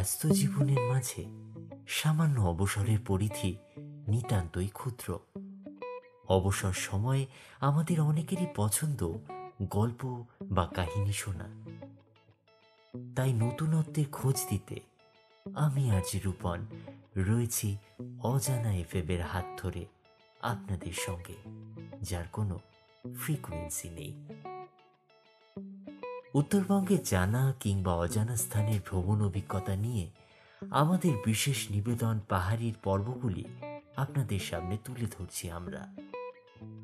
ব্যস্ত জীবনের মাঝে সামান্য অবসরের পরিধি নিতান্তই ক্ষুদ্র। অবসর সময়ে আমাদের অনেকেরই পছন্দ গল্প বা কাহিনী শোনা। তাই নতুনত্বের খোঁজ দিতে আমি আজ রূপন রয়েছি অজানা এফএবের হাত ধরে আপনাদের সঙ্গে, যার কোনো ফ্রিকোয়েন্সি নেই। উত্তরবঙ্গে জানা কিংবা অজানা স্থানের ভ্রমণ অভিজ্ঞতা নিয়ে আমাদের বিশেষ নিবেদন পাহাড়ির পর্বগুলি আপনাদের সামনে তুলে ধরছি আমরা।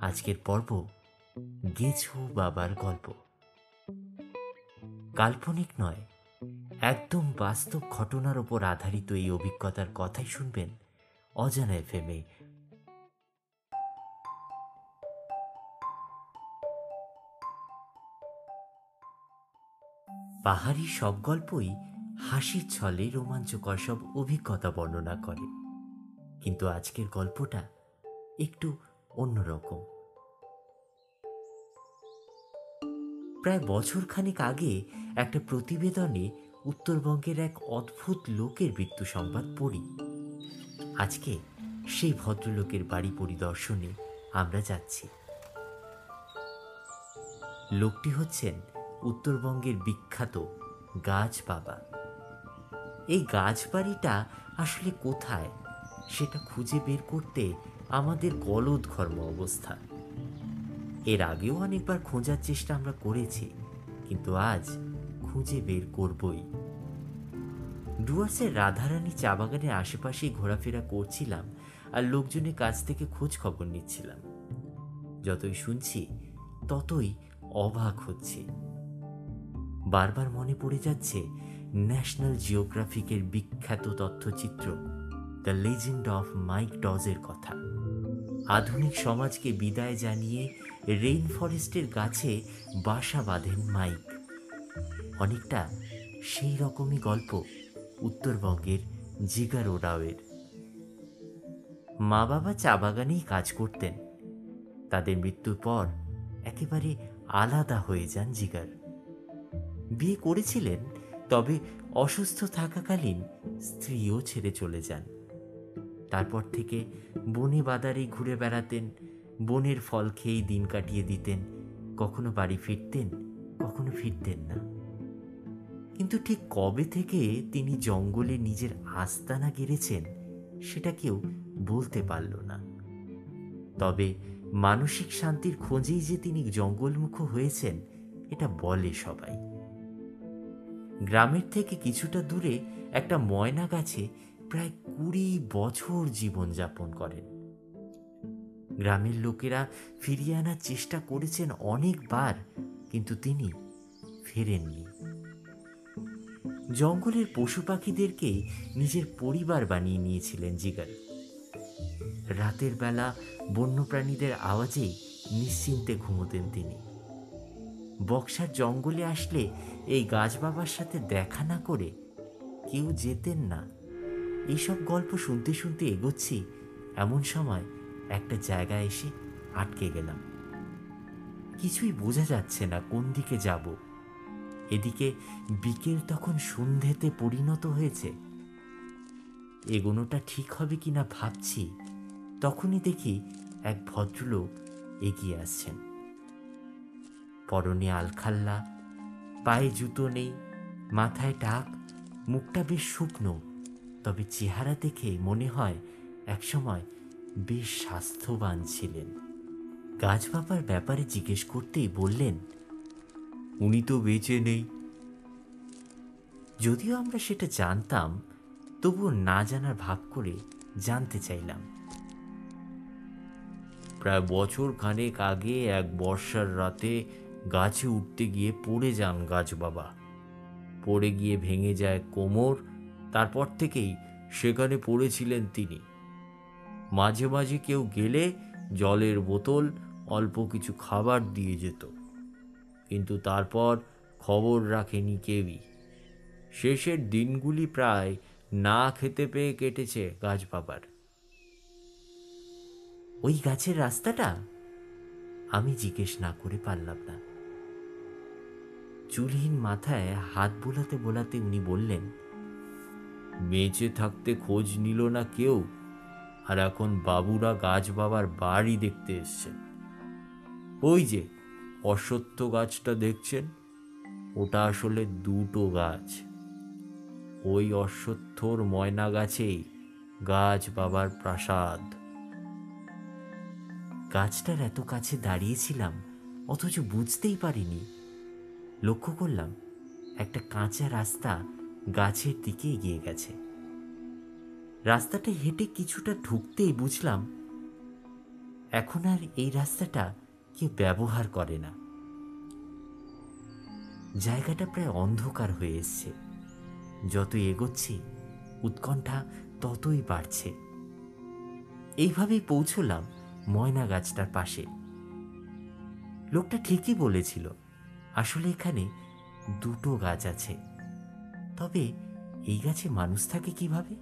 আজকের পর্ব গেছু বাবার গল্প। কাল্পনিক নয়, একদম বাস্তব ঘটনার ওপর আধারিত এই অভিজ্ঞতার কথাই শুনবেন অজানা এফএমে পাহাড়ি সব গল্পই হাসির ছলে রোমাঞ্চকর সব অভিজ্ঞতা বর্ণনা করে। কিন্তু আজকের গল্পটা একটু অন্যরকম। প্রায় বছর খানিক আগে একটা প্রতিবেদনে উত্তরবঙ্গের এক অদ্ভুত লোকের মৃত্যু সংবাদ পড়ি। আজকে সেই ভদ্রলোকের বাড়ি পরিদর্শনে আমরা যাচ্ছি। লোকটি হচ্ছেন উত্তরবঙ্গের বিখ্যাত গাছ বাবা। এই গাছ বাড়িটা আসলে কোথায় সেটা খুঁজে বের করতে আমাদের গলদ ঘর্ম অবস্থা। এর আগেও অনেকবার খোঁজার চেষ্টা আমরা করেছি, কিন্তু আজ খুঁজে বের করবই। ডুয়ার্সের রাধারানী চা বাগানের আশেপাশেই ঘোরাফেরা করছিলাম আর লোকজনের কাছ থেকে খোঁজ খবর নিচ্ছিলাম। যতই শুনছি, ততই অবাক হচ্ছে। বারবার মনে পড়ে যাচ্ছে ন্যাশনাল জিওগ্রাফিকের বিখ্যাত তথ্যচিত্র দ্য লেজেন্ড অফ মাইক ডজের কথা। আধুনিক সমাজকে বিদায় জানিয়ে রেইন ফরেস্টের গাছে বাসা বাঁধেন মাইক। অনেকটা সেই রকমই গল্প উত্তরবঙ্গের জিগার ওরাওয়ের মা বাবা চা বাগানেই কাজ করতেন। তাদের মৃত্যুর পর একেবারে আলাদা হয়ে যান জিগার। বিয়ে করেছিলেন, তবে অসুস্থ থাকাকালীন স্ত্রীও ছেড়ে চলে যান। তারপর থেকে বনে বাদারে ঘুরে বেড়াতেন, বনের ফল খেয়েই দিন কাটিয়ে দিতেন, কখনো বাড়ি ফিরতেন, কখনো ফিরতেন না। কিন্তু ঠিক কবে থেকে তিনি জঙ্গলে নিজের আস্তানা গেড়েছেন, সেটা কেউ বলতে পারল না। তবে মানসিক শান্তির খোঁজেই যে তিনি জঙ্গলমুখ হয়েছেন, এটা বলে সবাই। গ্রামের থেকে কিছুটা দূরে একটা ময়না গাছে প্রায় কুড়ি বছর জীবনযাপন করেন। গ্রামের লোকেরা ফিরিয়ে আনার চেষ্টা করেছেন অনেকবার, কিন্তু তিনি ফেরেননি। জঙ্গলের পশু পাখিদেরকে নিজের পরিবার বানিয়ে নিয়েছিলেন জিগার। রাতের বেলা বন্যপ্রাণীদের আওয়াজেই নিশ্চিন্তে ঘুমোতেন তিনি। বক্সার জঙ্গলে আসলে এই গাছ বাবার সাথে দেখা না করে কেউ যেতেন না। এইসব গল্প শুনতে শুনতে এগোচ্ছি, এমন সময় একটা জায়গায় এসে আটকে গেলাম। কিছুই বোঝা যাচ্ছে না কোন দিকে যাব। এদিকে বিকেল তখন সন্ধেতে পরিণত হয়েছে। এগোনোটা ঠিক হবে কিনা ভাবছি, তখনই দেখি এক ভদ্রলোক এগিয়ে আসছেন। পরনে আলখাল্লা, পায়ে জুতো নেই, মাথায় টাক, মুখটা বেশ শুকনো, তবে চেহারা দেখে মনে হয় একসময় বেশ স্বাস্থ্যবান ছিলেন। গাছ বাবার ব্যাপারে জিজ্ঞেস করতেই বললেন, উনি তো বেঁচে নেই। যদিও আমরা সেটা জানতাম, তবুও না জানার ভাব করে জানতে চাইলাম। প্রায় বছর খানেক আগে এক বর্ষার রাতে গাছে উঠতে গিয়ে পড়ে যান গাছ বাবা। পড়ে গিয়ে ভেঙে যায় কোমর, তারপর থেকেই সেখানে পড়েছিলেন তিনি। মাঝে মাঝে কেউ গেলে জলের বোতল, অল্প কিছু খাবার দিয়ে যেত। কিন্তু তারপর খবর রাখেনি কেউই। শেষের দিনগুলি প্রায় না খেতে পেয়ে কেটেছে গাছ বাবার। ওই গাছের রাস্তাটা? আমি জিজ্ঞেস না করে পারলাম না। চুলহীন মাথায় হাত বোলাতে বোলাতে উনি বললেন, বেঁচে থাকতে খোঁজ নিল না কেউ? আর এখন বাবুরা গাছ বাবার বাড়ি দেখতে এসছেন। ওই যে অশ্বত্থ গাছটা দেখছেন? ওটা আসলে দুটো গাছ। ওই অশ্বত্থর ময়না গাছেই গাছ বাবার প্রাসাদ। গাছটার এত কাছে দাঁড়িয়েছিলাম, অথচ বুঝতেই পারিনি লক্ষ্য করলাম একটা কাঁচা রাস্তা গাছের দিকে এগিয়ে গেছে। রাস্তাটা হেঁটে কিছুটা ঢুকতেই বুঝলাম এখন আর এই রাস্তাটা কেউ ব্যবহার করে না। জায়গাটা প্রায় অন্ধকার হয়ে এসছে। যতই এগোচ্ছি, উৎকণ্ঠা ততই বাড়ছে। এইভাবেই পৌঁছলাম ময়না গাছটার পাশে। লোকটা ঠিকই বলেছিল আসলে এখানে দুটো গাছ আছে। তবে এই গাছে মানুষ থাকে কীভাবে?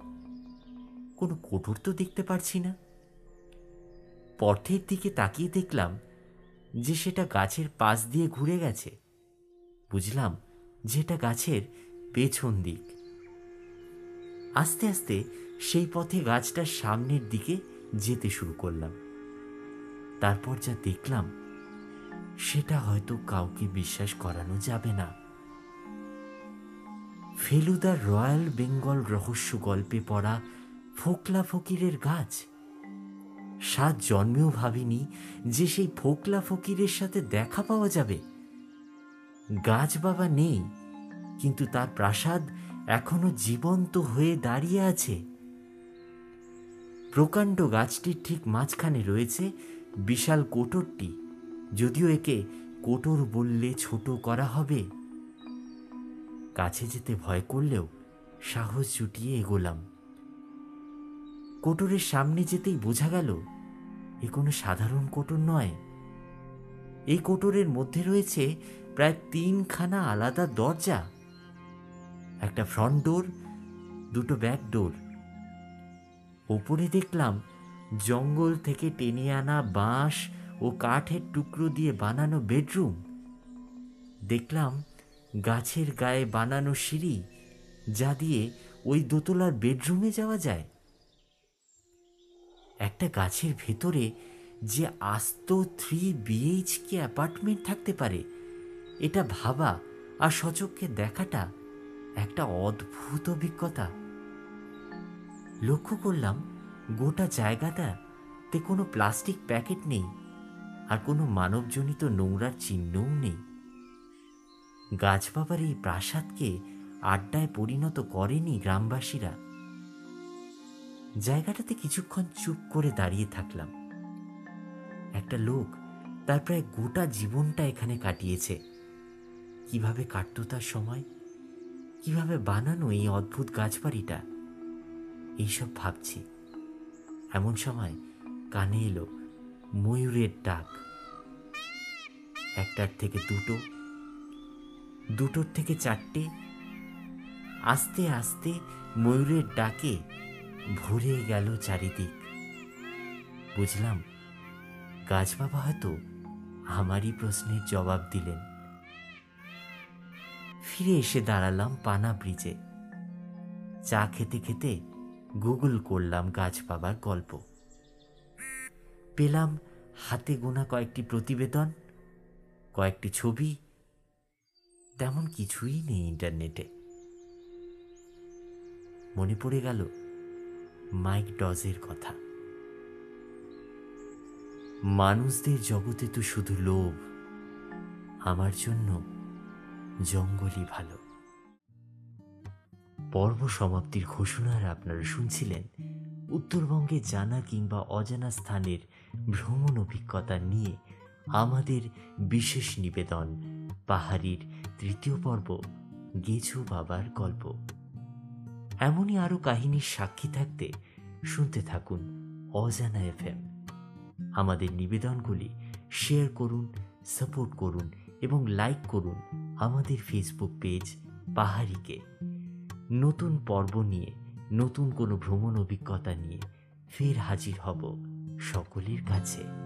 কোনো কোটর তো দেখতে পারছি না। পথের দিকে তাকিয়ে দেখলাম যে সেটা গাছের পাশ দিয়ে ঘুরে গেছে। বুঝলাম যে এটা গাছের পেছন দিক। আস্তে আস্তে সেই পথে গাছটার সামনের দিকে যেতে শুরু করলাম। তারপর যা দেখলাম সেটা হয়তো কাউকে বিশ্বাস করানো যাবে না। ফেলুদার রয়্যাল বেঙ্গল রহস্য গল্পে পড়া ফোকলা ফকিরের গাছ। সাত জন্মেও ভাবিনি যে সেই ফোকলা ফকিরের সাথে দেখা পাওয়া যাবে। গাছ বাবা নেই, কিন্তু তার প্রাসাদ এখনও জীবন্ত হয়ে দাঁড়িয়ে আছে। প্রকাণ্ড গাছটির ঠিক মাঝখানে রয়েছে বিশাল কোটরটি। যদিও একে কোটর বললে ছোট করা হবে। কাছে যেতে ভয় করলেও সাহস জুটিয়ে এগোলাম। কোটরের সামনে যেতেই বোঝা গেল, এ কোনো সাধারণ কোটর নয়। এই কোটরের মধ্যে রয়েছে প্রায় তিনখানা আলাদা দরজা, একটা ফ্রন্ট ডোর দুটো ব্যাক ডোর ওপরে দেখলাম জঙ্গল থেকে টেনে আনা বাঁশ ও কাঠের টুকরো দিয়ে বানানো বেডরুম। দেখলাম গাছের গায়ে বানানো সিঁড়ি, যা দিয়ে ওই দোতলার বেডরুমে যাওয়া যায়। একটা গাছের ভেতরে যে আস্ত থ্রি বিএইচকে অ্যাপার্টমেন্ট থাকতে পারে, এটা ভাবা আর সচক্ষে দেখাটা একটা অদ্ভুত অভিজ্ঞতা। লক্ষ্য করলাম গোটা জায়গাটাতে কোনো প্লাস্টিক প্যাকেট নেই। আর কোনো মানবজনিত নোংরার চিহ্নও নেই। গাছ বাবার এই প্রাসাদকে আড্ডায় পরিণত করেনি গ্রামবাসীরা। জায়গাটাতে কিছুক্ষণ চুপ করে দাঁড়িয়ে থাকলাম। একটা লোক তার প্রায় গোটা জীবনটা এখানে কাটিয়েছে। কীভাবে কাটত তার সময়? কীভাবে বানানো এই অদ্ভুত গাছবাড়িটা? এইসব ভাবছি। এমন সময় কানে এলো ময়ূরের ডাক। একটার থেকে দুটো, দুটোর থেকে চারটে। আস্তে আস্তে ময়ূরের ডাকে ভরে গেল চারিদিক। বুঝলাম গাছ বাবা হয়তো আমারই প্রশ্নের জবাব দিলেন। ফিরে এসে দাঁড়ালাম পানা ব্রিজে। চা খেতে খেতে গুগল করলাম গাছ বাবার গল্প। পেলাম হাতে গোনা কয়েকটি প্রতিবেদন, কয়েকটি ছবি, তেমন কিছুই নেই ইন্টারনেটে। মনে পড়ে গেল মাইক ডজের কথা। মানুষদের জগতে তো শুধু লোভ, আমার জন্য জঙ্গলই ভালো। পর্ব সমাপ্তির ঘোষণার আপনারা শুনছিলেন উত্তরবঙ্গে জানা কিংবা অজানা স্থানের ভ্রমণ অভিজ্ঞতা নিয়ে আমাদের বিশেষ নিবেদন, পাহাড়ির তৃতীয় পর্ব, গেছু বাবার গল্প। এমনই আরও কাহিনীর সাক্ষী থাকতে শুনতে থাকুন অজানা এফএম। আমাদের নিবেদনগুলি শেয়ার করুন, সাপোর্ট করুন এবং লাইক করুন আমাদের ফেসবুক পেজ পাহাড়িকে। নতুন পর্ব নিয়ে নতুন কোনো ভ্রমণ অভিজ্ঞতা নিয়ে ফের হাজির হব সকলের কাছে।